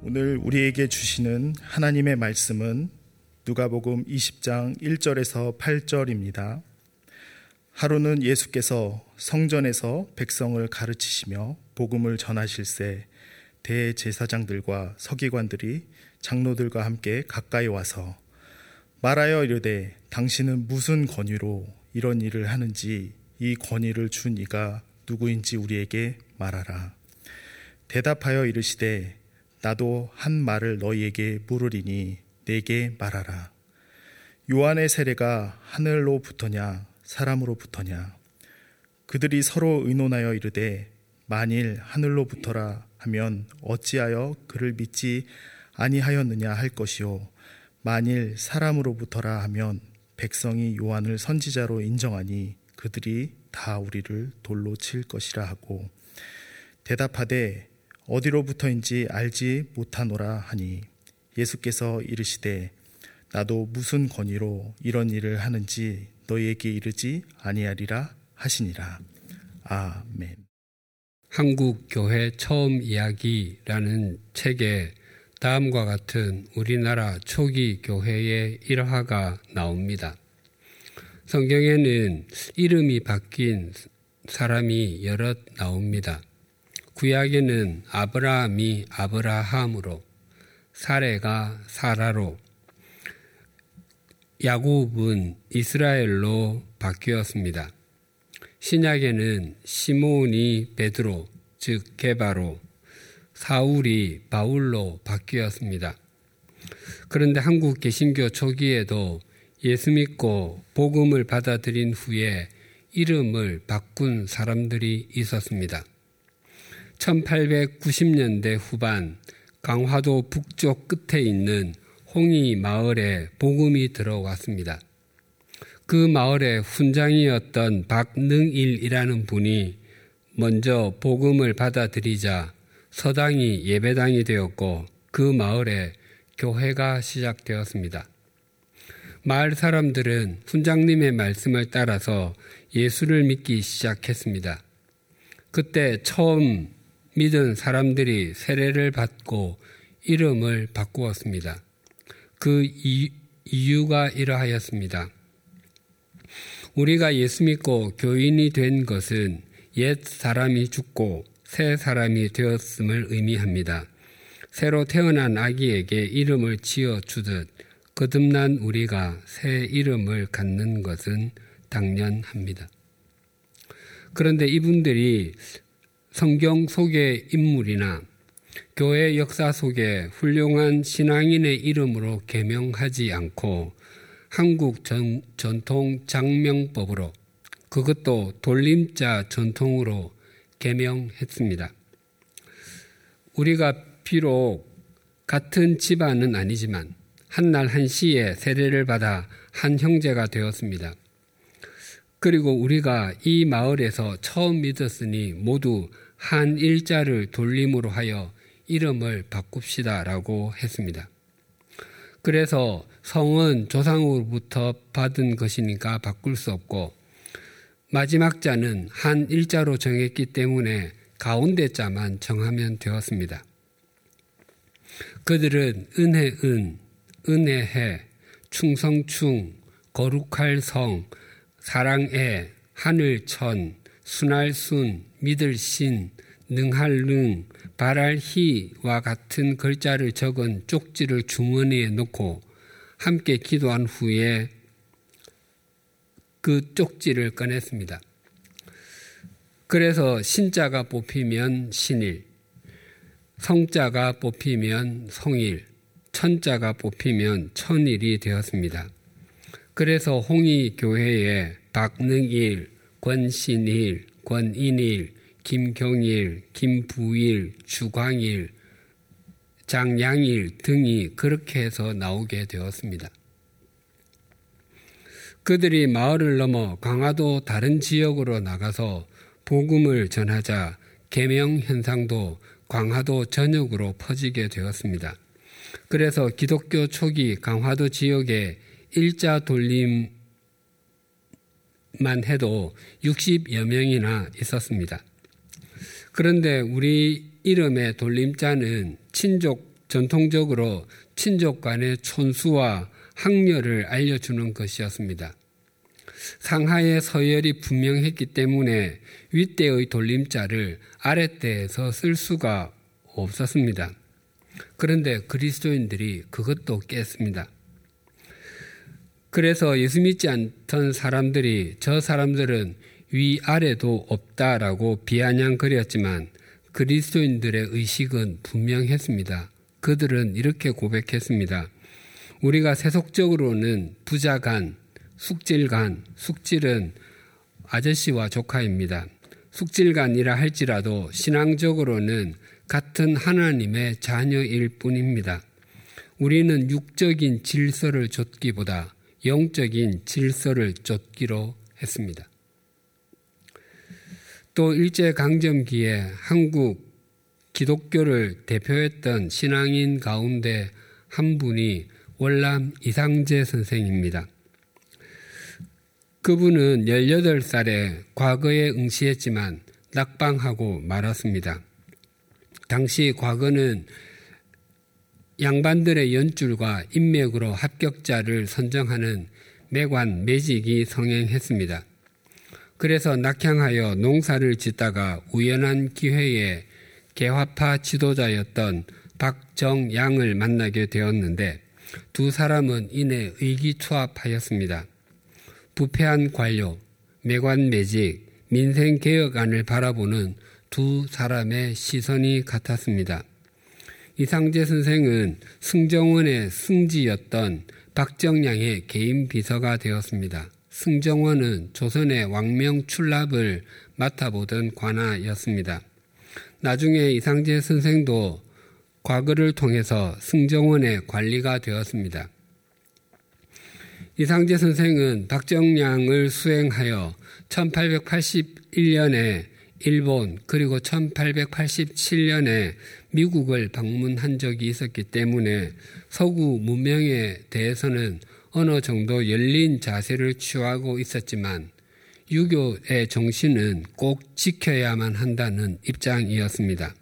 오늘 우리에게 주시는 하나님의 말씀은 누가복음 20장 1절에서 8절입니다. 하루는 예수께서 성전에서 백성을 가르치시며 복음을 전하실새 대제사장들과 서기관들이 장로들과 함께 가까이 와서 말하여 이르되 당신은 무슨 권위로 이런 일을 하는지 이 권위를 준 이가 누구인지 우리에게 말하라. 대답하여 이르시되 나도 한 말을 너희에게 물으리니 내게 말하라. 요한의 세례가 하늘로부터냐 사람으로부터냐? 그들이 서로 의논하여 이르되 만일 하늘로부터라 하면 어찌하여 그를 믿지 아니하였느냐 할 것이요. 만일 사람으로부터라 하면 백성이 요한을 선지자로 인정하니 그들이 다 우리를 돌로 칠 것이라 하고. 대답하되 어디로부터인지 알지 못하노라 하니 예수께서 이르시되 나도 무슨 권위로 이런 일을 하는지 너희에게 이르지 아니하리라 하시니라. 아멘. 한국 교회 처음 이야기라는 책에 다음과 같은 우리나라 초기 교회의 일화가 나옵니다. 성경에는 이름이 바뀐 사람이 여럿 나옵니다. 구약에는 아브라함이 아브라함으로 사레가 사라로 야곱은 이스라엘로 바뀌었습니다. 신약에는 시몬이 베드로 즉 게바로 사울이 바울로 바뀌었습니다. 그런데 한국 개신교 초기에도 예수 믿고 복음을 받아들인 후에 이름을 바꾼 사람들이 있었습니다. 1890년대 후반 강화도 북쪽 끝에 있는 홍이 마을에 복음이 들어왔습니다. 그 마을의 훈장이었던 박능일이라는 분이 먼저 복음을 받아들이자 서당이 예배당이 되었고 그 마을에 교회가 시작되었습니다. 마을 사람들은 훈장님의 말씀을 따라서 예수를 믿기 시작했습니다. 그때 처음 믿은 사람들이 세례를 받고 이름을 바꾸었습니다. 그 이유가 이러하였습니다. 우리가 예수 믿고 교인이 된 것은 옛 사람이 죽고 새 사람이 되었음을 의미합니다. 새로 태어난 아기에게 이름을 지어 주듯 거듭난 우리가 새 이름을 갖는 것은 당연합니다. 그런데 이분들이 성경 속의 인물이나 교회 역사 속에 훌륭한 신앙인의 이름으로 개명하지 않고 한국 전, 전통 장명법으로 그것도 돌림자 전통으로 개명했습니다. 우리가 비록 같은 집안은 아니지만 한날 한시에 세례를 받아 한 형제가 되었습니다. 그리고 우리가 이 마을에서 처음 믿었으니 모두 한 일자를 돌림으로 하여 이름을 바꿉시다라고 했습니다. 그래서 성은 조상으로부터 받은 것이니까 바꿀 수 없고 마지막 자는 한 일자로 정했기 때문에 가운데 자만 정하면 되었습니다. 그들은 은혜은, 은혜해, 충성충, 거룩할 성, 사랑애, 하늘천, 순할순, 믿을신, 능할능, 바랄희와 같은 글자를 적은 쪽지를 주머니에 넣고 함께 기도한 후에 그 쪽지를 꺼냈습니다. 그래서 신자가 뽑히면 신일, 성자가 뽑히면 성일, 천자가 뽑히면 천일이 되었습니다. 그래서 홍희 교회에 박능일, 권신일, 권인일, 김경일, 김부일, 주광일, 장양일 등이 그렇게 해서 나오게 되었습니다. 그들이 마을을 넘어 강화도 다른 지역으로 나가서 복음을 전하자 개명 현상도 강화도 전역으로 퍼지게 되었습니다. 그래서 기독교 초기 강화도 지역에 일자 돌림 만 해도 60여 명이나 있었습니다. 그런데 우리 이름의 돌림자는 친족 전통적으로 친족 간의 촌수와 학렬을 알려주는 것이었습니다. 상하의 서열이 분명했기 때문에 윗대의 돌림자를 아랫대에서 쓸 수가 없었습니다. 그런데 그리스도인들이 그것도 깼습니다. 그래서 예수 믿지 않던 사람들이 저 사람들은 위아래도 없다라고 비아냥거렸지만 그리스도인들의 의식은 분명했습니다. 그들은 이렇게 고백했습니다. 우리가 세속적으로는 부자간, 숙질간, 숙질은 아저씨와 조카입니다. 숙질간이라 할지라도 신앙적으로는 같은 하나님의 자녀일 뿐입니다. 우리는 육적인 질서를 좇기보다 영적인 질서를 좇기로 했습니다. 또 일제강점기에 한국 기독교를 대표했던 신앙인 가운데 한 분이 월남 이상재 선생입니다. 그분은 18살에 과거에 응시했지만 낙방하고 말았습니다. 당시 과거는 양반들의 연줄과 인맥으로 합격자를 선정하는 매관 매직이 성행했습니다. 그래서 낙향하여 농사를 짓다가 우연한 기회에 개화파 지도자였던 박정양을 만나게 되었는데 두 사람은 이내 의기투합하였습니다. 부패한 관료, 매관 매직, 민생 개혁안을 바라보는 두 사람의 시선이 같았습니다. 이상재 선생은 승정원의 승지였던 박정량의 개인 비서가 되었습니다. 승정원은 조선의 왕명 출납을 맡아보던 관아였습니다. 나중에 이상재 선생도 과거를 통해서 승정원의 관리가 되었습니다. 이상재 선생은 박정량을 수행하여 1881년에 일본 그리고 1887년에 미국을 방문한 적이 있었기 때문에 서구 문명에 대해서는 어느 정도 열린 자세를 취하고 있었지만 유교의 정신은 꼭 지켜야만 한다는 입장이었습니다.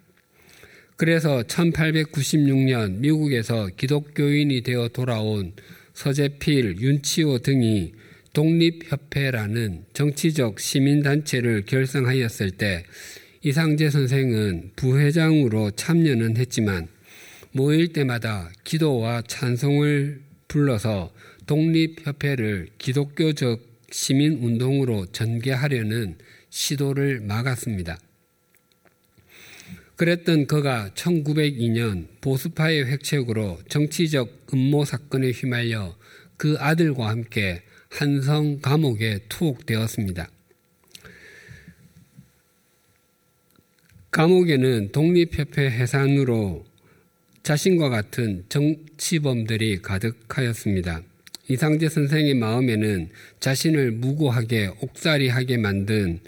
그래서 1896년 미국에서 기독교인이 되어 돌아온 서재필, 윤치호 등이 독립협회라는 정치적 시민단체를 결성하였을 때 이상재 선생은 부회장으로 참여는 했지만 모일 때마다 기도와 찬송을 불러서 독립협회를 기독교적 시민운동으로 전개하려는 시도를 막았습니다. 그랬던 그가 1902년 보수파의 획책으로 정치적 음모 사건에 휘말려 그 아들과 함께 한성 감옥에 투옥되었습니다. 감옥에는 독립협회 해산으로 자신과 같은 정치범들이 가득하였습니다. 이상재 선생의 마음에는 자신을 무고하게 옥살이하게 만든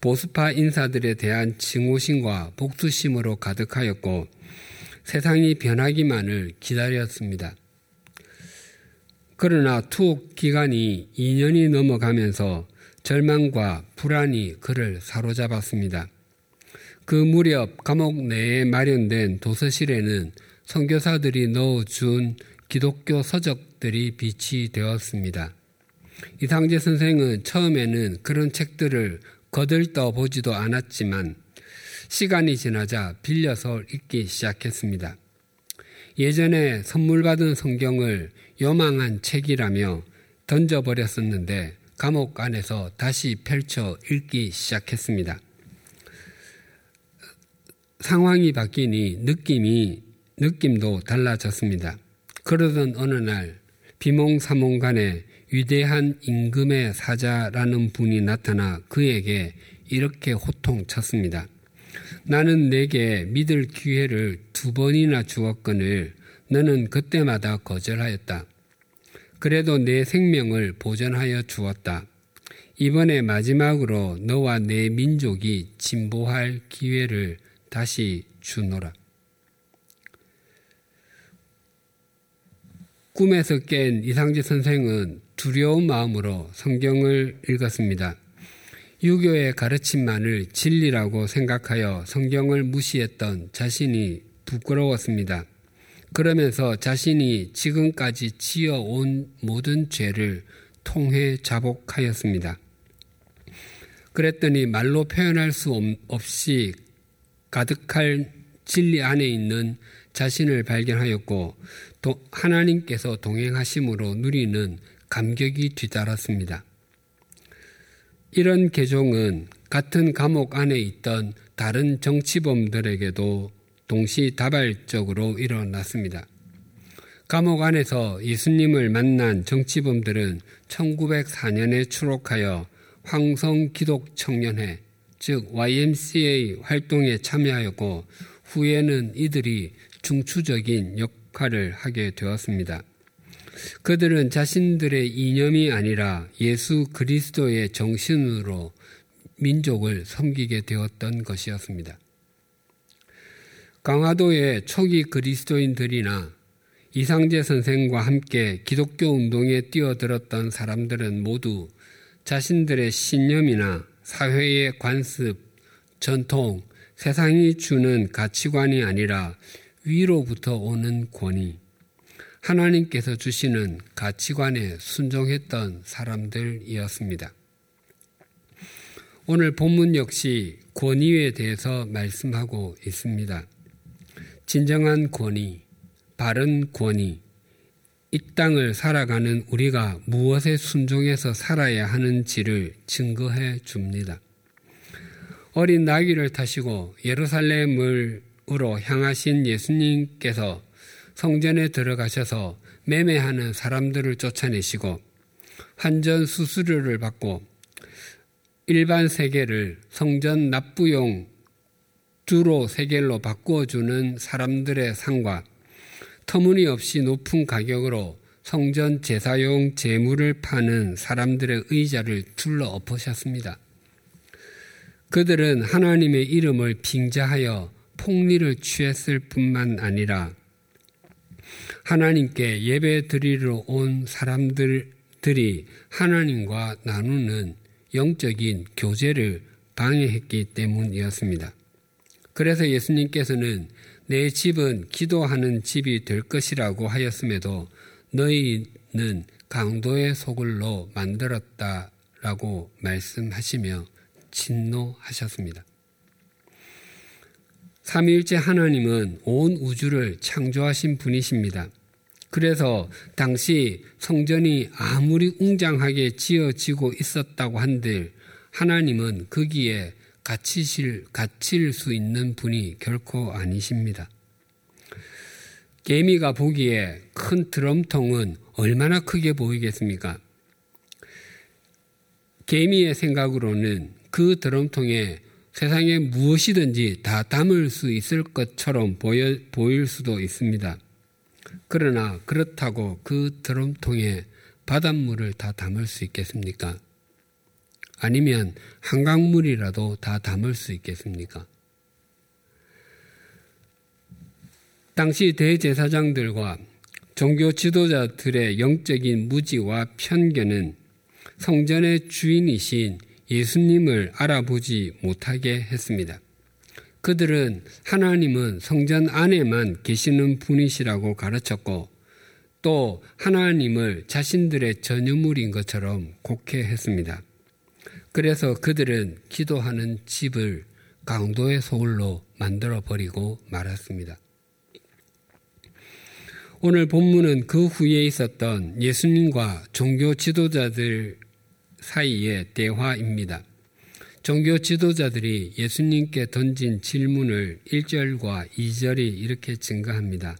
보수파 인사들에 대한 증오심과 복수심으로 가득하였고 세상이 변하기만을 기다렸습니다. 그러나 투옥 기간이 2년이 넘어가면서 절망과 불안이 그를 사로잡았습니다. 그 무렵 감옥 내에 마련된 도서실에는 선교사들이 넣어준 기독교 서적들이 비치되었습니다. 이상재 선생은 처음에는 그런 책들을 거들떠 보지도 않았지만 시간이 지나자 빌려서 읽기 시작했습니다. 예전에 선물 받은 성경을 요망한 책이라며 던져버렸었는데 감옥 안에서 다시 펼쳐 읽기 시작했습니다. 상황이 바뀌니 느낌이 느낌도 달라졌습니다. 그러던 어느 날 비몽사몽간에 위대한 임금의 사자라는 분이 나타나 그에게 이렇게 호통쳤습니다. 나는 내게 믿을 기회를 두 번이나 주었거늘 너는 그때마다 거절하였다. 그래도 내 생명을 보전하여 주었다. 이번에 마지막으로 너와 내 민족이 진보할 기회를 다시 주노라. 꿈에서 깬 이상재 선생은 두려운 마음으로 성경을 읽었습니다. 유교의 가르침만을 진리라고 생각하여 성경을 무시했던 자신이 부끄러웠습니다. 그러면서 자신이 지금까지 지어온 모든 죄를 통해 자복하였습니다. 그랬더니 말로 표현할 수 없이 가득할 진리 안에 있는 자신을 발견하였고 또 하나님께서 동행하심으로 누리는 감격이 뒤따랐습니다. 이런 개종은 같은 감옥 안에 있던 다른 정치범들에게도 동시다발적으로 일어났습니다. 감옥 안에서 예수님을 만난 정치범들은 1904년에 추록하여 황성 기독 청년회, 즉 YMCA 활동에 참여하였고 후에는 이들이 중추적인 역할을 하게 되었습니다. 그들은 자신들의 이념이 아니라 예수 그리스도의 정신으로 민족을 섬기게 되었던 것이었습니다. 강화도의 초기 그리스도인들이나 이상재 선생과 함께 기독교 운동에 뛰어들었던 사람들은 모두 자신들의 신념이나 사회의 관습, 전통, 세상이 주는 가치관이 아니라 위로부터 오는 권위, 하나님께서 주시는 가치관에 순종했던 사람들이었습니다. 오늘 본문 역시 권위에 대해서 말씀하고 있습니다. 진정한 권위, 바른 권위, 이 땅을 살아가는 우리가 무엇에 순종해서 살아야 하는지를 증거해 줍니다. 어린 나귀를 타시고 예루살렘으로 향하신 예수님께서 성전에 들어가셔서 매매하는 사람들을 쫓아내시고 환전 수수료를 받고 일반 세계를 성전 납부용 주로 세겔로 바꾸어 주는 사람들의 상과 터무니없이 높은 가격으로 성전 제사용 재물을 파는 사람들의 의자를 둘러 엎으셨습니다. 그들은 하나님의 이름을 빙자하여 폭리를 취했을 뿐만 아니라 하나님께 예배 드리러 온 사람들이 하나님과 나누는 영적인 교제를 방해했기 때문이었습니다. 그래서 예수님께서는 내 집은 기도하는 집이 될 것이라고 하였음에도 너희는 강도의 소굴로 만들었다라고 말씀하시며 진노하셨습니다. 삼위일체 하나님은 온 우주를 창조하신 분이십니다. 그래서 당시 성전이 아무리 웅장하게 지어지고 있었다고 한들 하나님은 거기에 갇히실, 갇힐 수 있는 분이 결코 아니십니다. 개미가 보기에 큰 드럼통은 얼마나 크게 보이겠습니까? 개미의 생각으로는 그 드럼통에 세상에 무엇이든지 다 담을 수 있을 것처럼 보여, 보일 수도 있습니다. 그러나 그렇다고 그 드럼통에 바닷물을 다 담을 수 있겠습니까? 아니면 한강물이라도 다 담을 수 있겠습니까? 당시 대제사장들과 종교 지도자들의 영적인 무지와 편견은 성전의 주인이신 예수님을 알아보지 못하게 했습니다. 그들은 하나님은 성전 안에만 계시는 분이시라고 가르쳤고 또 하나님을 자신들의 전유물인 것처럼 곡해했습니다. 그래서 그들은 기도하는 집을 강도의 소굴로 만들어 버리고 말았습니다. 오늘 본문은 그 후에 있었던 예수님과 종교 지도자들 사이의 대화입니다. 종교 지도자들이 예수님께 던진 질문을 1절과 2절이 이렇게 증가합니다.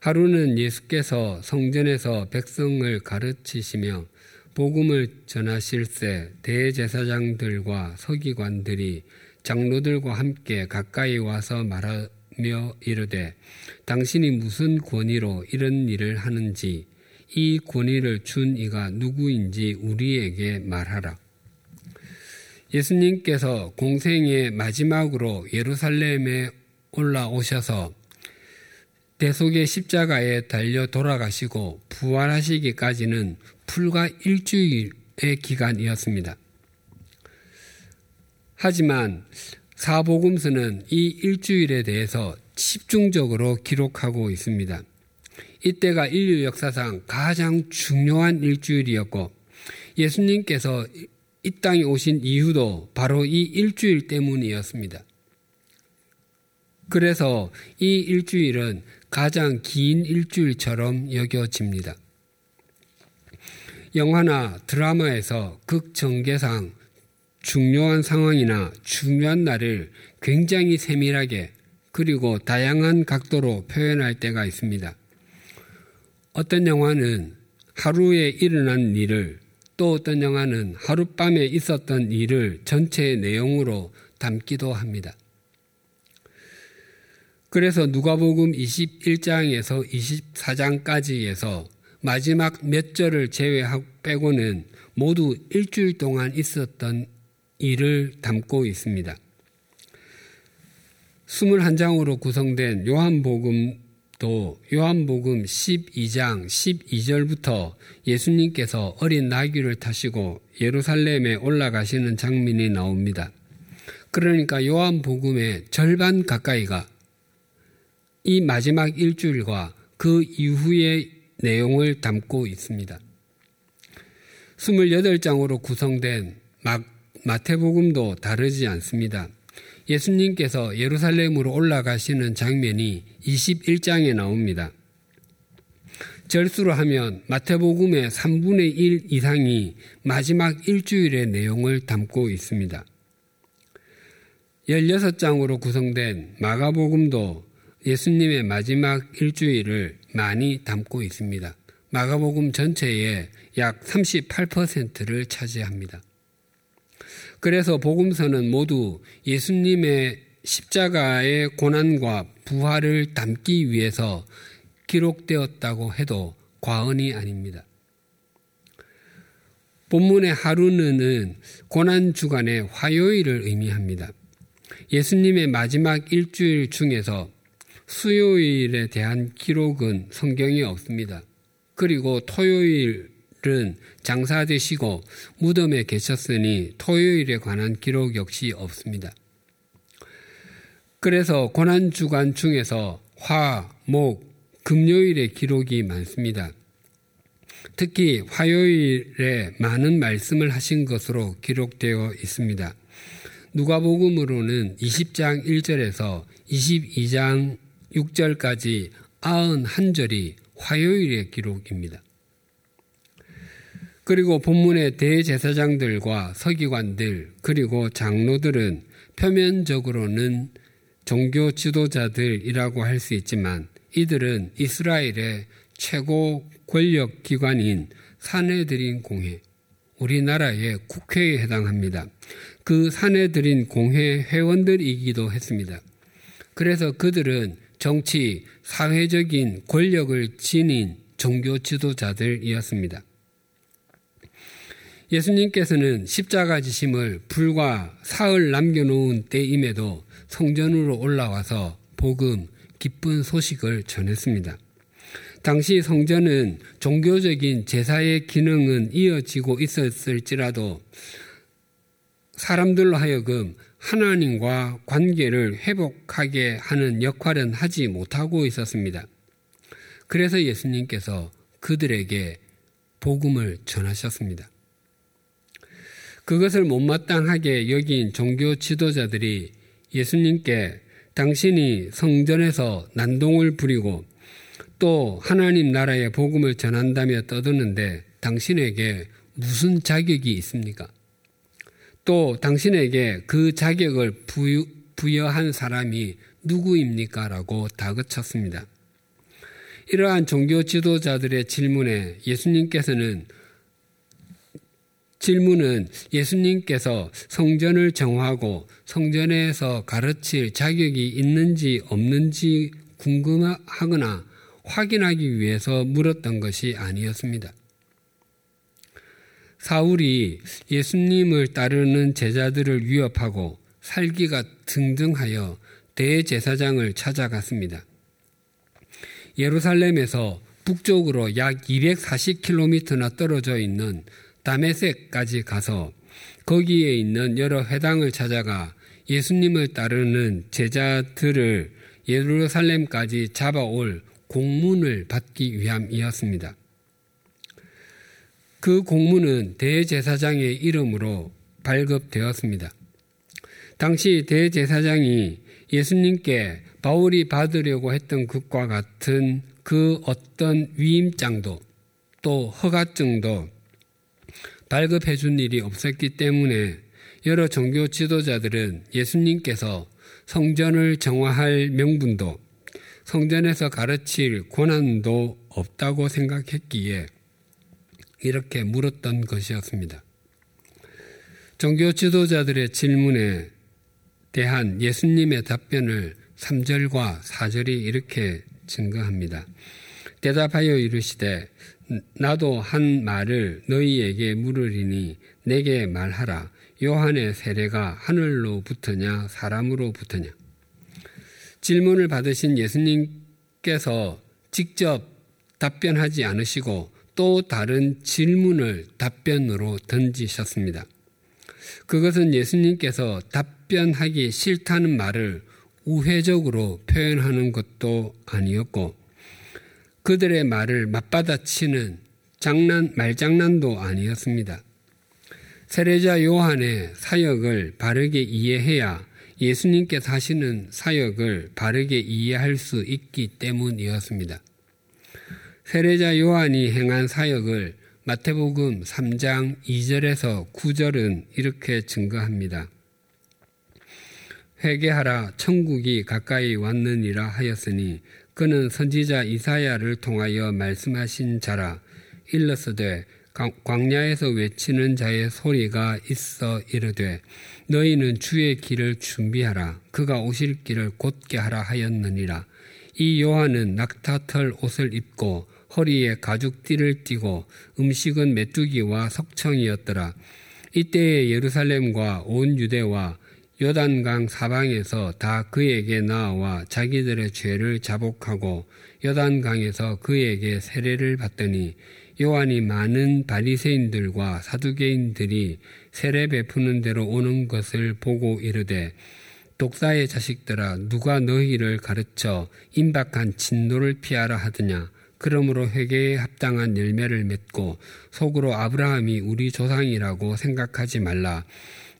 하루는 예수께서 성전에서 백성을 가르치시며 복음을 전하실새 대제사장들과 서기관들이 장로들과 함께 가까이 와서 말하며 이르되 당신이 무슨 권위로 이런 일을 하는지 이 권위를 준 이가 누구인지 우리에게 말하라. 예수님께서 공생의 마지막으로 예루살렘에 올라오셔서 대속의 십자가에 달려 돌아가시고 부활하시기까지는 불과 일주일의 기간이었습니다. 하지만 사복음서는 이 일주일에 대해서 집중적으로 기록하고 있습니다. 이때가 인류 역사상 가장 중요한 일주일이었고 예수님께서 이 땅에 오신 이유도 바로 이 일주일 때문이었습니다. 그래서 이 일주일은 가장 긴 일주일처럼 여겨집니다. 영화나 드라마에서 극전개상 중요한 상황이나 중요한 날을 굉장히 세밀하게 그리고 다양한 각도로 표현할 때가 있습니다. 어떤 영화는 하루에 일어난 일을 또 어떤 영화는 하룻밤에 있었던 일을 전체 내용으로 담기도 합니다. 그래서 누가복음 21장에서 24장까지에서 마지막 몇 절을 제외하고 빼고는 모두 일주일 동안 있었던 일을 담고 있습니다. 21장으로 구성된 요한복음도 요한복음 12장 12절부터 예수님께서 어린 나귀를 타시고 예루살렘에 올라가시는 장면이 나옵니다. 그러니까 요한복음의 절반 가까이가 이 마지막 일주일과 그 이후의 내용을 담고 있습니다. 28장으로 구성된 마태복음도 다르지 않습니다. 예수님께서 예루살렘으로 올라가시는 장면이 21장에 나옵니다. 절수로 하면 마태복음의 3분의 1 이상이 마지막 일주일의 내용을 담고 있습니다. 16장으로 구성된 마가복음도 예수님의 마지막 일주일을 많이 담고 있습니다. 마가복음 전체의 약 38%를 차지합니다. 그래서 복음서는 모두 예수님의 십자가의 고난과 부활을 담기 위해서 기록되었다고 해도 과언이 아닙니다. 본문의 하루는 고난 주간의 화요일을 의미합니다. 예수님의 마지막 일주일 중에서 수요일에 대한 기록은 성경에 없습니다. 그리고 토요일은 장사되시고 무덤에 계셨으니 토요일에 관한 기록 역시 없습니다. 그래서 고난주간 중에서 화, 목, 금요일의 기록이 많습니다. 특히 화요일에 많은 말씀을 하신 것으로 기록되어 있습니다. 누가복음으로는 20장 1절에서 22장 6절까지 91절이 화요일의 기록입니다. 그리고 본문의 대제사장들과 서기관들 그리고 장로들은 표면적으로는 종교 지도자들이라고 할 수 있지만 이들은 이스라엘의 최고 권력 기관인 사내들인 공회, 우리나라의 국회에 해당합니다. 그 사내들인 공회 회원들이기도 했습니다. 그래서 그들은 정치, 사회적인 권력을 지닌 종교 지도자들이었습니다. 예수님께서는 십자가 지심을 불과 사흘 남겨놓은 때임에도 성전으로 올라와서 복음, 기쁜 소식을 전했습니다. 당시 성전은 종교적인 제사의 기능은 이어지고 있었을지라도 사람들로 하여금 하나님과 관계를 회복하게 하는 역할은 하지 못하고 있었습니다. 그래서 예수님께서 그들에게 복음을 전하셨습니다. 그것을 못마땅하게 여긴 종교 지도자들이 예수님께 당신이 성전에서 난동을 부리고 또 하나님 나라의 복음을 전한다며 떠드는데 당신에게 무슨 자격이 있습니까? 또 당신에게 그 자격을 부여, 한 사람이 누구입니까? 라고 다그쳤습니다. 이러한 종교 지도자들의 질문에 예수님께서는 질문은 예수님께서 성전을 정하고 성전에서 가르칠 자격이 있는지 없는지 궁금하거나 확인하기 위해서 물었던 것이 아니었습니다. 사울이 예수님을 따르는 제자들을 위협하고 살기가 등등하여 대제사장을 찾아갔습니다. 예루살렘에서 북쪽으로 약 240km나 떨어져 있는 다메섹까지 가서 거기에 있는 여러 회당을 찾아가 예수님을 따르는 제자들을 예루살렘까지 잡아올 공문을 받기 위함이었습니다. 그 공문은 대제사장의 이름으로 발급되었습니다. 당시 대제사장이 예수님께 바울이 받으려고 했던 것과 같은 그 어떤 위임장도 또 허가증도 발급해 준 일이 없었기 때문에 여러 종교 지도자들은 예수님께서 성전을 정화할 명분도 성전에서 가르칠 권한도 없다고 생각했기에 이렇게 물었던 것이었습니다. 종교 지도자들의 질문에 대한 예수님의 답변을 3절과 4절이 이렇게 증거합니다. 대답하여 이르시되 나도 한 말을 너희에게 물으리니 내게 말하라. 요한의 세례가 하늘로부터냐 사람으로부터냐? 질문을 받으신 예수님께서 직접 답변하지 않으시고 또 다른 질문을 답변으로 던지셨습니다. 그것은 예수님께서 답변하기 싫다는 말을 우회적으로 표현하는 것도 아니었고 그들의 말을 맞받아치는 장난 말장난도 아니었습니다. 세례자 요한의 사역을 바르게 이해해야 예수님께서 하시는 사역을 바르게 이해할 수 있기 때문이었습니다. 세례자 요한이 행한 사역을 마태복음 3장 2절에서 9절은 이렇게 증거합니다. 회개하라 천국이 가까이 왔느니라 하였으니 그는 선지자 이사야를 통하여 말씀하신 자라. 일러스되 광야에서 외치는 자의 소리가 있어 이르되 너희는 주의 길을 준비하라. 그가 오실 길을 곧게 하라 하였느니라. 이 요한은 낙타털 옷을 입고 허리에 가죽띠를 띠고 음식은 메뚜기와 석청이었더라. 이때에 예루살렘과 온 유대와 요단강 사방에서 다 그에게 나와 자기들의 죄를 자복하고 요단강에서 그에게 세례를 받더니 요한이 많은 바리새인들과 사두개인들이 세례 베푸는 대로 오는 것을 보고 이르되 독사의 자식들아 누가 너희를 가르쳐 임박한 진노를 피하라 하더냐 그러므로 회개에 합당한 열매를 맺고 속으로 아브라함이 우리 조상이라고 생각하지 말라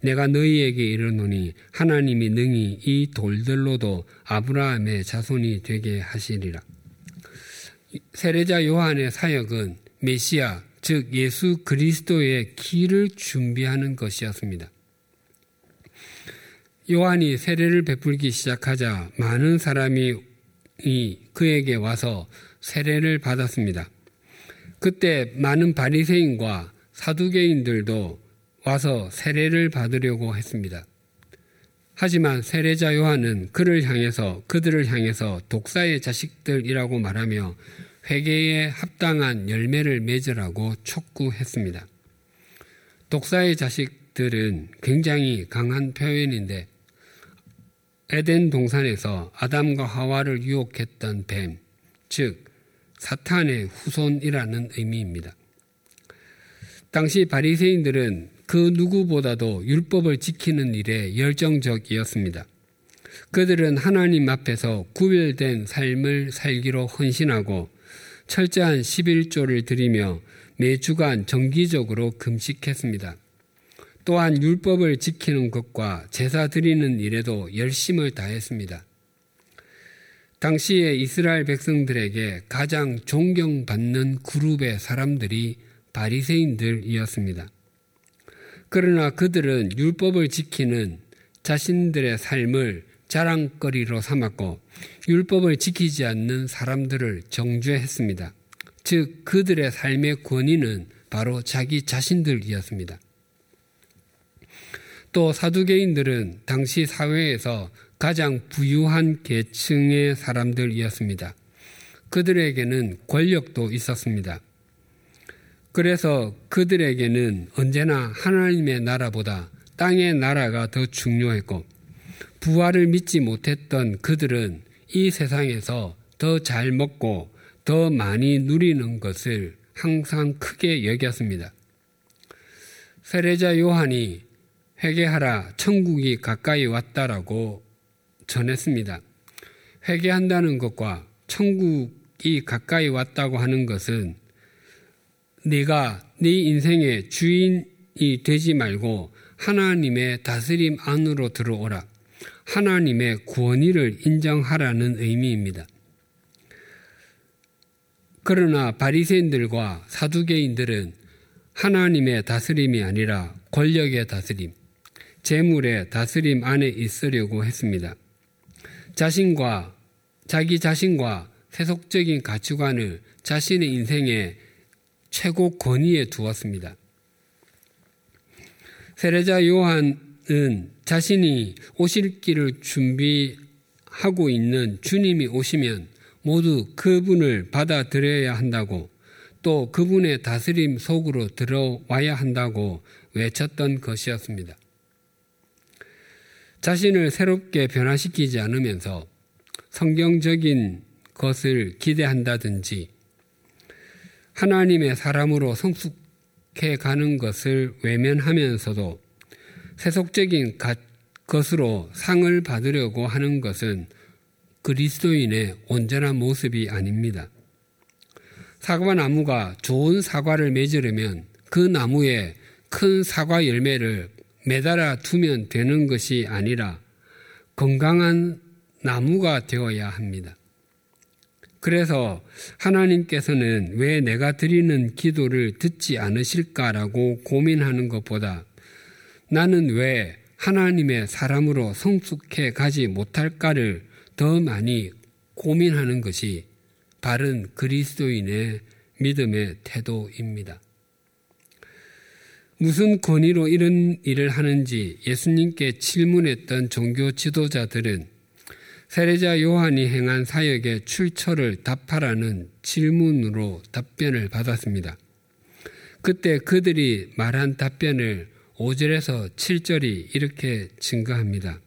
내가 너희에게 이르노니 하나님이 능히 이 돌들로도 아브라함의 자손이 되게 하시리라. 세례자 요한의 사역은 메시아, 즉 예수 그리스도의 길을 준비하는 것이었습니다. 요한이 세례를 베풀기 시작하자 많은 사람이 그에게 와서 세례를 받았습니다. 그때 많은 바리새인과 사두개인들도 와서 세례를 받으려고 했습니다. 하지만 세례자 요한은 그를 향해서 그들을 향해서 독사의 자식들이라고 말하며 회개에 합당한 열매를 맺으라고 촉구했습니다. 독사의 자식들은 굉장히 강한 표현인데 에덴 동산에서 아담과 하와를 유혹했던 뱀, 즉 사탄의 후손이라는 의미입니다. 당시 바리새인들은 그 누구보다도 율법을 지키는 일에 열정적이었습니다. 그들은 하나님 앞에서 구별된 삶을 살기로 헌신하고 철저한 11조를 드리며 매주간 정기적으로 금식했습니다. 또한 율법을 지키는 것과 제사 드리는 일에도 열심을 다했습니다. 당시에 이스라엘 백성들에게 가장 존경받는 그룹의 사람들이 바리새인들이었습니다. 그러나 그들은 율법을 지키는 자신들의 삶을 자랑거리로 삼았고 율법을 지키지 않는 사람들을 정죄했습니다. 즉 그들의 삶의 권위는 바로 자기 자신들이었습니다. 또 사두개인들은 당시 사회에서 가장 부유한 계층의 사람들이었습니다. 그들에게는 권력도 있었습니다. 그래서 그들에게는 언제나 하나님의 나라보다 땅의 나라가 더 중요했고 부활을 믿지 못했던 그들은 이 세상에서 더 잘 먹고 더 많이 누리는 것을 항상 크게 여겼습니다. 세례자 요한이 회개하라 천국이 가까이 왔다라고 전했습니다. 회개한다는 것과 천국이 가까이 왔다고 하는 것은 네가 네 인생의 주인이 되지 말고 하나님의 다스림 안으로 들어오라. 하나님의 구원의를 인정하라는 의미입니다. 그러나 바리새인들과 사두개인들은 하나님의 다스림이 아니라 권력의 다스림, 재물의 다스림 안에 있으려고 했습니다. 자신과 자기 자신과 세속적인 가치관을 자신의 인생의 최고 권위에 두었습니다. 세례자 요한은 자신이 오실 길을 준비하고 있는 주님이 오시면 모두 그분을 받아들여야 한다고 또 그분의 다스림 속으로 들어와야 한다고 외쳤던 것이었습니다. 자신을 새롭게 변화시키지 않으면서 성경적인 것을 기대한다든지 하나님의 사람으로 성숙해 가는 것을 외면하면서도 세속적인 것으로 상을 받으려고 하는 것은 그리스도인의 온전한 모습이 아닙니다. 사과 나무가 좋은 사과를 맺으려면 그 나무에 큰 사과 열매를 매달아 두면 되는 것이 아니라 건강한 나무가 되어야 합니다. 그래서 하나님께서는 왜 내가 드리는 기도를 듣지 않으실까라고 고민하는 것보다 나는 왜 하나님의 사람으로 성숙해 가지 못할까를 더 많이 고민하는 것이 바른 그리스도인의 믿음의 태도입니다. 무슨 권위로 이런 일을 하는지 예수님께 질문했던 종교 지도자들은 세례자 요한이 행한 사역의 출처를 답하라는 질문으로 답변을 받았습니다. 그때 그들이 말한 답변을 5절에서 7절이 이렇게 증거합니다.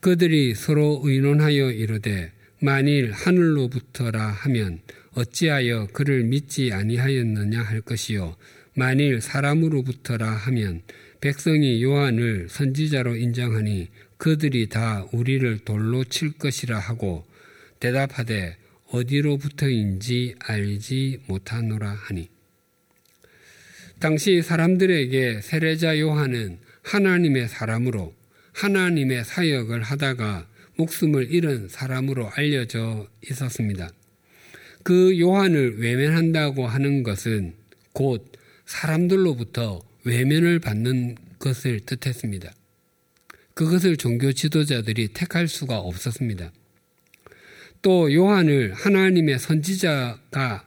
그들이 서로 의논하여 이르되 만일 하늘로부터라 하면 어찌하여 그를 믿지 아니하였느냐 할 것이요 만일 사람으로부터라 하면 백성이 요한을 선지자로 인정하니 그들이 다 우리를 돌로 칠 것이라 하고 대답하되 어디로부터인지 알지 못하노라 하니 당시 사람들에게 세례자 요한은 하나님의 사람으로 하나님의 사역을 하다가 목숨을 잃은 사람으로 알려져 있었습니다. 그 요한을 외면한다고 하는 것은 곧 사람들로부터 외면을 받는 것을 뜻했습니다. 그것을 종교 지도자들이 택할 수가 없었습니다. 또 요한을 하나님의 선지자가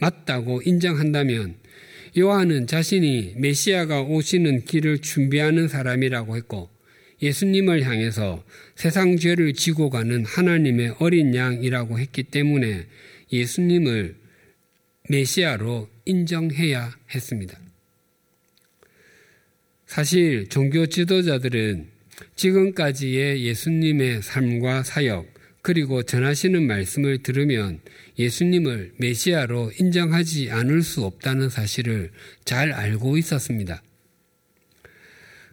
맞다고 인정한다면 요한은 자신이 메시아가 오시는 길을 준비하는 사람이라고 했고 예수님을 향해서 세상 죄를 지고 가는 하나님의 어린 양이라고 했기 때문에 예수님을 메시아로 인정해야 했습니다. 사실 종교 지도자들은 지금까지의 예수님의 삶과 사역, 그리고 전하시는 말씀을 들으면 예수님을 메시아로 인정하지 않을 수 없다는 사실을 잘 알고 있었습니다.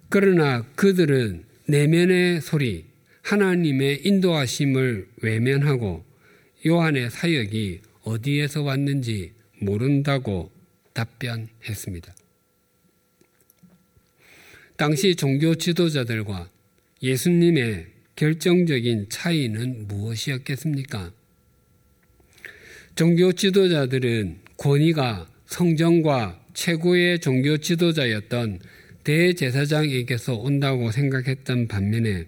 그러나 그들은 내면의 소리, 하나님의 인도하심을 외면하고 요한의 사역이 어디에서 왔는지 모른다고 답변했습니다. 당시 종교 지도자들과 예수님의 결정적인 차이는 무엇이었겠습니까? 종교 지도자들은 권위가 성정과 최고의 종교 지도자였던 대제사장에게서 온다고 생각했던 반면에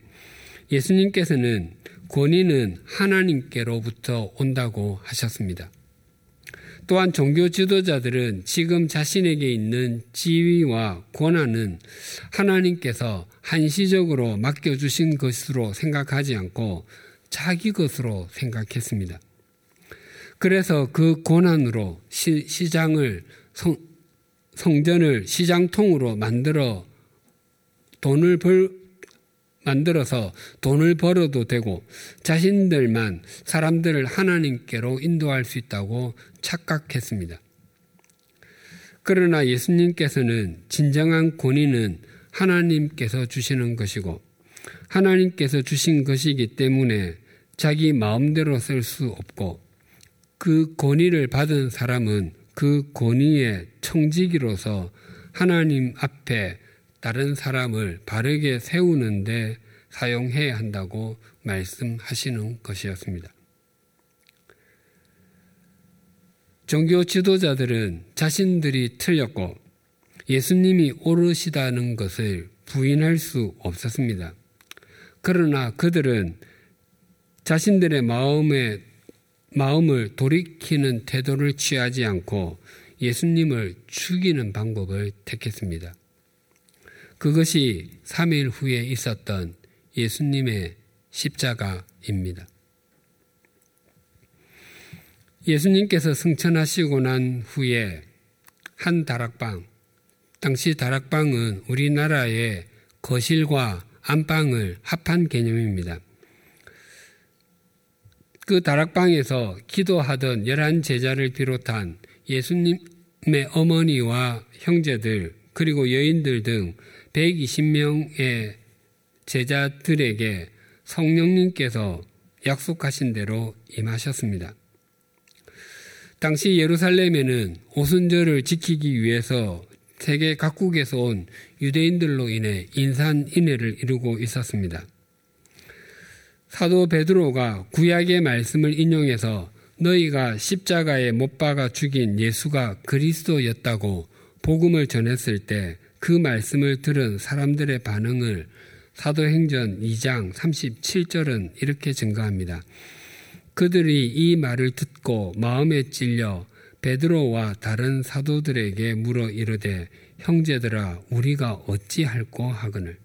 예수님께서는 권위는 하나님께로부터 온다고 하셨습니다. 또한 종교 지도자들은 지금 자신에게 있는 지위와 권한은 하나님께서 한시적으로 맡겨주신 것으로 생각하지 않고 자기 것으로 생각했습니다. 그래서 그 권한으로 시, 장을 성, 성전을 시장통으로 만들어 돈을 벌 만들어서 돈을 벌어도 되고 자신들만 사람들을 하나님께로 인도할 수 있다고 착각했습니다. 그러나 예수님께서는 진정한 권위는 하나님께서 주시는 것이고 하나님께서 주신 것이기 때문에 자기 마음대로 쓸 수 없고 그 권위를 받은 사람은 그 권위의 청지기로서 하나님 앞에 다른 사람을 바르게 세우는데 사용해야 한다고 말씀하시는 것이었습니다. 종교 지도자들은 자신들이 틀렸고 예수님이 옳으시다는 것을 부인할 수 없었습니다. 그러나 그들은 자신들의 마음에 마음을 돌이키는 태도를 취하지 않고 예수님을 죽이는 방법을 택했습니다. 그것이 3일 후에 있었던 예수님의 십자가입니다. 예수님께서 승천하시고 난 후에 한 다락방, 당시 다락방은 우리나라의 거실과 안방을 합한 개념입니다. 그 다락방에서 기도하던 열한 제자를 비롯한 예수님의 어머니와 형제들 그리고 여인들 등 120명의 제자들에게 성령님께서 약속하신 대로 임하셨습니다. 당시 예루살렘에는 오순절을 지키기 위해서 세계 각국에서 온 유대인들로 인해 인산인해를 이루고 있었습니다. 사도 베드로가 구약의 말씀을 인용해서 너희가 십자가에 못 박아 죽인 예수가 그리스도였다고 복음을 전했을 때 그 말씀을 들은 사람들의 반응을 사도행전 2장 37절은 이렇게 증가합니다. 그들이 이 말을 듣고 마음에 찔려 베드로와 다른 사도들에게 물어 이르되 형제들아 우리가 어찌할꼬 하거늘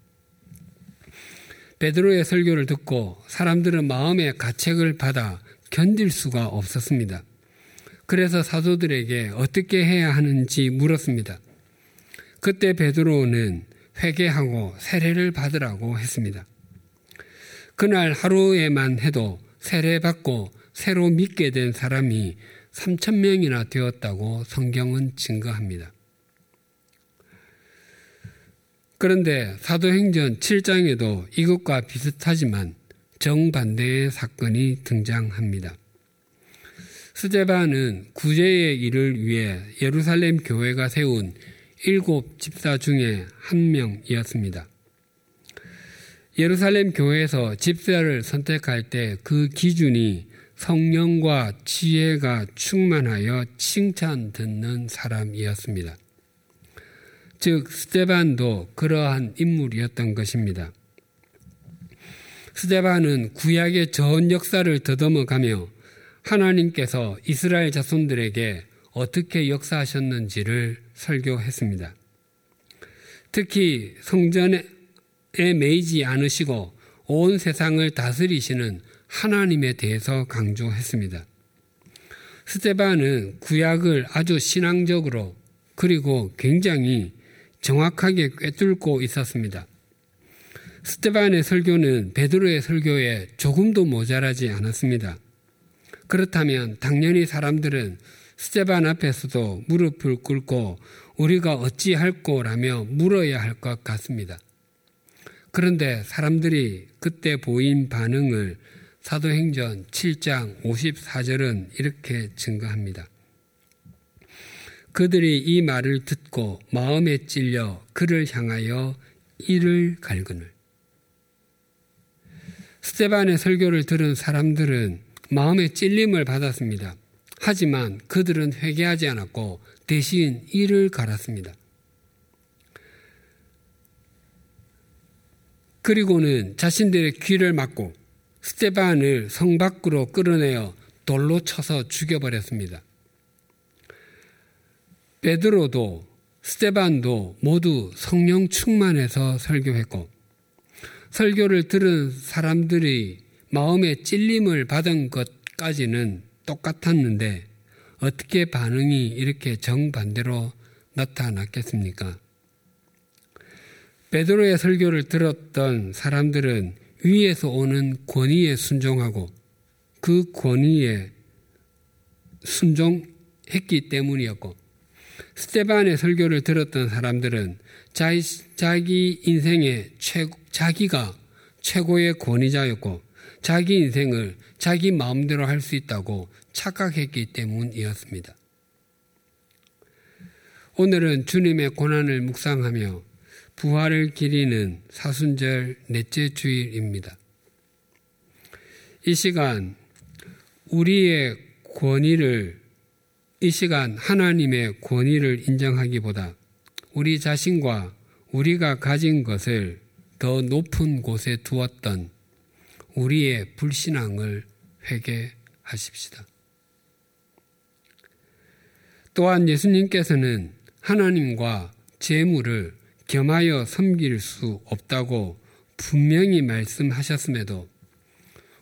베드로의 설교를 듣고 사람들은 마음의 가책을 받아 견딜 수가 없었습니다. 그래서 사도들에게 어떻게 해야 하는지 물었습니다. 그때 베드로는 회개하고 세례를 받으라고 했습니다. 그날 하루에만 해도 세례받고 새로 믿게 된 사람이 3천 명이나 되었다고 성경은 증거합니다. 그런데 사도행전 7장에도 이것과 비슷하지만 정반대의 사건이 등장합니다. 스제반은 구제의 일을 위해 예루살렘 교회가 세운 일곱 집사 중에 한 명이었습니다. 예루살렘 교회에서 집사를 선택할 때 그 기준이 성령과 지혜가 충만하여 칭찬 듣는 사람이었습니다. 즉, 스테반도 그러한 인물이었던 것입니다. 스테반은 구약의 전 역사를 더듬어 가며 하나님께서 이스라엘 자손들에게 어떻게 역사하셨는지를 설교했습니다. 특히 성전에 매이지 않으시고 온 세상을 다스리시는 하나님에 대해서 강조했습니다. 스테반은 구약을 아주 신앙적으로 그리고 굉장히 정확하게 꿰뚫고 있었습니다. 스테반의 설교는 베드로의 설교에 조금도 모자라지 않았습니다. 그렇다면 당연히 사람들은 스테반 앞에서도 무릎을 꿇고 우리가 어찌할꼬라며 물어야 할 것 같습니다. 그런데 사람들이 그때 보인 반응을 사도행전 7장 54절은 이렇게 증거합니다. 그들이 이 말을 듣고 마음에 찔려 그를 향하여 이를 갈그늘. 스테반의 설교를 들은 사람들은 마음에 찔림을 받았습니다. 하지만 그들은 회개하지 않았고 대신 이를 갈았습니다. 그리고는 자신들의 귀를 막고 스테반을 성 밖으로 끌어내어 돌로 쳐서 죽여버렸습니다. 베드로도 스테반도 모두 성령 충만해서 설교했고 설교를 들은 사람들이 마음에 찔림을 받은 것까지는 똑같았는데 어떻게 반응이 이렇게 정반대로 나타났겠습니까? 베드로의 설교를 들었던 사람들은 위에서 오는 권위에 순종하고 그 권위에 순종했기 때문이었고 스테반의 설교를 들었던 사람들은 자기, 자기 인생의 최, 자기가 최고의 권위자였고 자기 인생을 자기 마음대로 할 수 있다고 착각했기 때문이었습니다. 오늘은 주님의 고난을 묵상하며 부활을 기리는 사순절 넷째 주일입니다. 이 시간 우리의 권위를 이 시간 하나님의 권위를 인정하기보다 우리 자신과 우리가 가진 것을 더 높은 곳에 두었던 우리의 불신앙을 회개하십시다. 또한 예수님께서는 하나님과 재물을 겸하여 섬길 수 없다고 분명히 말씀하셨음에도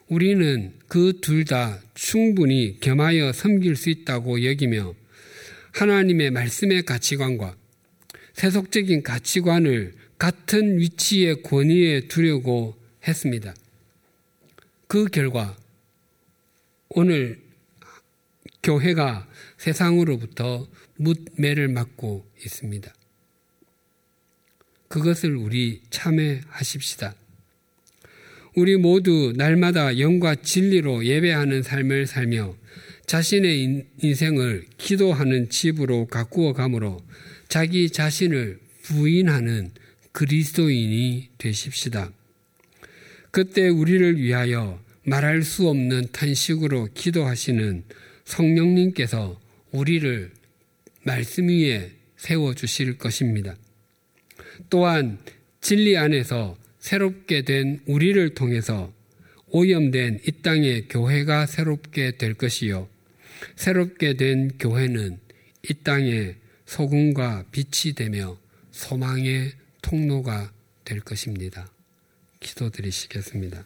우리는 그 둘 다 충분히 겸하여 섬길 수 있다고 여기며 하나님의 말씀의 가치관과 세속적인 가치관을 같은 위치의 권위에 두려고 했습니다. 그 결과 오늘 교회가 세상으로부터 묻매를 맞고 있습니다. 그것을 우리 참회하십시다. 우리 모두 날마다 영과 진리로 예배하는 삶을 살며 자신의 인생을 기도하는 집으로 가꾸어 가므로 자기 자신을 부인하는 그리스도인이 되십시다. 그때 우리를 위하여 말할 수 없는 탄식으로 기도하시는 성령님께서 우리를 말씀 위에 세워 주실 것입니다. 또한 진리 안에서 새롭게 된 우리를 통해서 오염된 이 땅의 교회가 새롭게 될 것이요. 새롭게 된 교회는 이 땅의 소금과 빛이 되며 소망의 통로가 될 것입니다. 기도드리시겠습니다.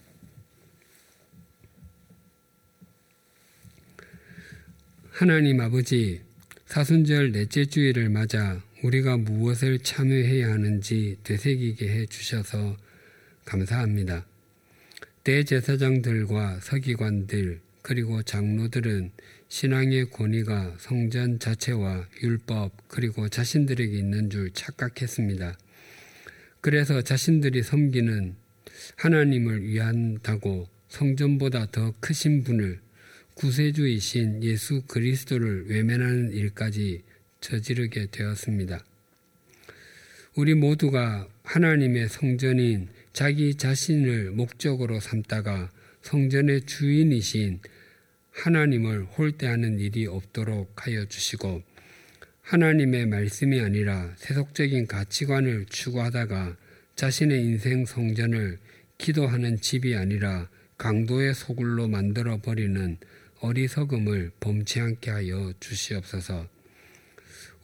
하나님 아버지, 사순절 넷째 주일을 맞아 우리가 무엇을 참여해야 하는지 되새기게 해 주셔서 감사합니다. 대제사장들과 서기관들 그리고 장로들은 신앙의 권위가 성전 자체와 율법 그리고 자신들에게 있는 줄 착각했습니다. 그래서 자신들이 섬기는 하나님을 위한다고 성전보다 더 크신 분을 구세주이신 예수 그리스도를 외면하는 일까지 저지르게 되었습니다. 우리 모두가 하나님의 성전인 자기 자신을 목적으로 삼다가 성전의 주인이신 하나님을 홀대하는 일이 없도록 하여 주시고 하나님의 말씀이 아니라 세속적인 가치관을 추구하다가 자신의 인생 성전을 기도하는 집이 아니라 강도의 소굴로 만들어 버리는 어리석음을 범치 않게 하여 주시옵소서.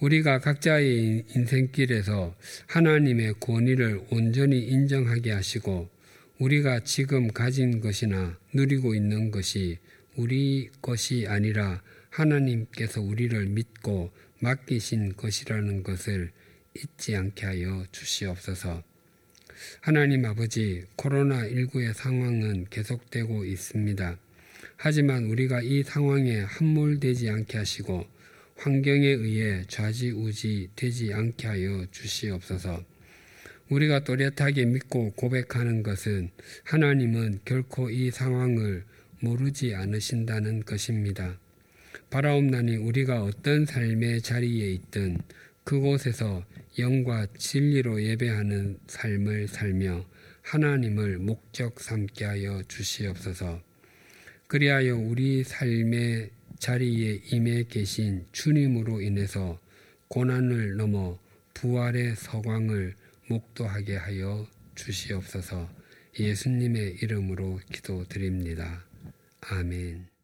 우리가 각자의 인생길에서 하나님의 권위를 온전히 인정하게 하시고 우리가 지금 가진 것이나 누리고 있는 것이 우리 것이 아니라 하나님께서 우리를 믿고 맡기신 것이라는 것을 잊지 않게 하여 주시옵소서. 하나님 아버지, 코로나19의 상황은 계속되고 있습니다. 하지만 우리가 이 상황에 함몰되지 않게 하시고 환경에 의해 좌지우지 되지 않게 하여 주시옵소서. 우리가 또렷하게 믿고 고백하는 것은 하나님은 결코 이 상황을 모르지 않으신다는 것입니다. 바라옵나니 우리가 어떤 삶의 자리에 있든 그곳에서 영과 진리로 예배하는 삶을 살며 하나님을 목적 삼게 하여 주시옵소서. 그리하여 우리 삶의 자리에 임해 계신 주님으로 인해서 고난을 넘어 부활의 서광을 목도하게 하여 주시옵소서 예수님의 이름으로 기도드립니다. 아멘.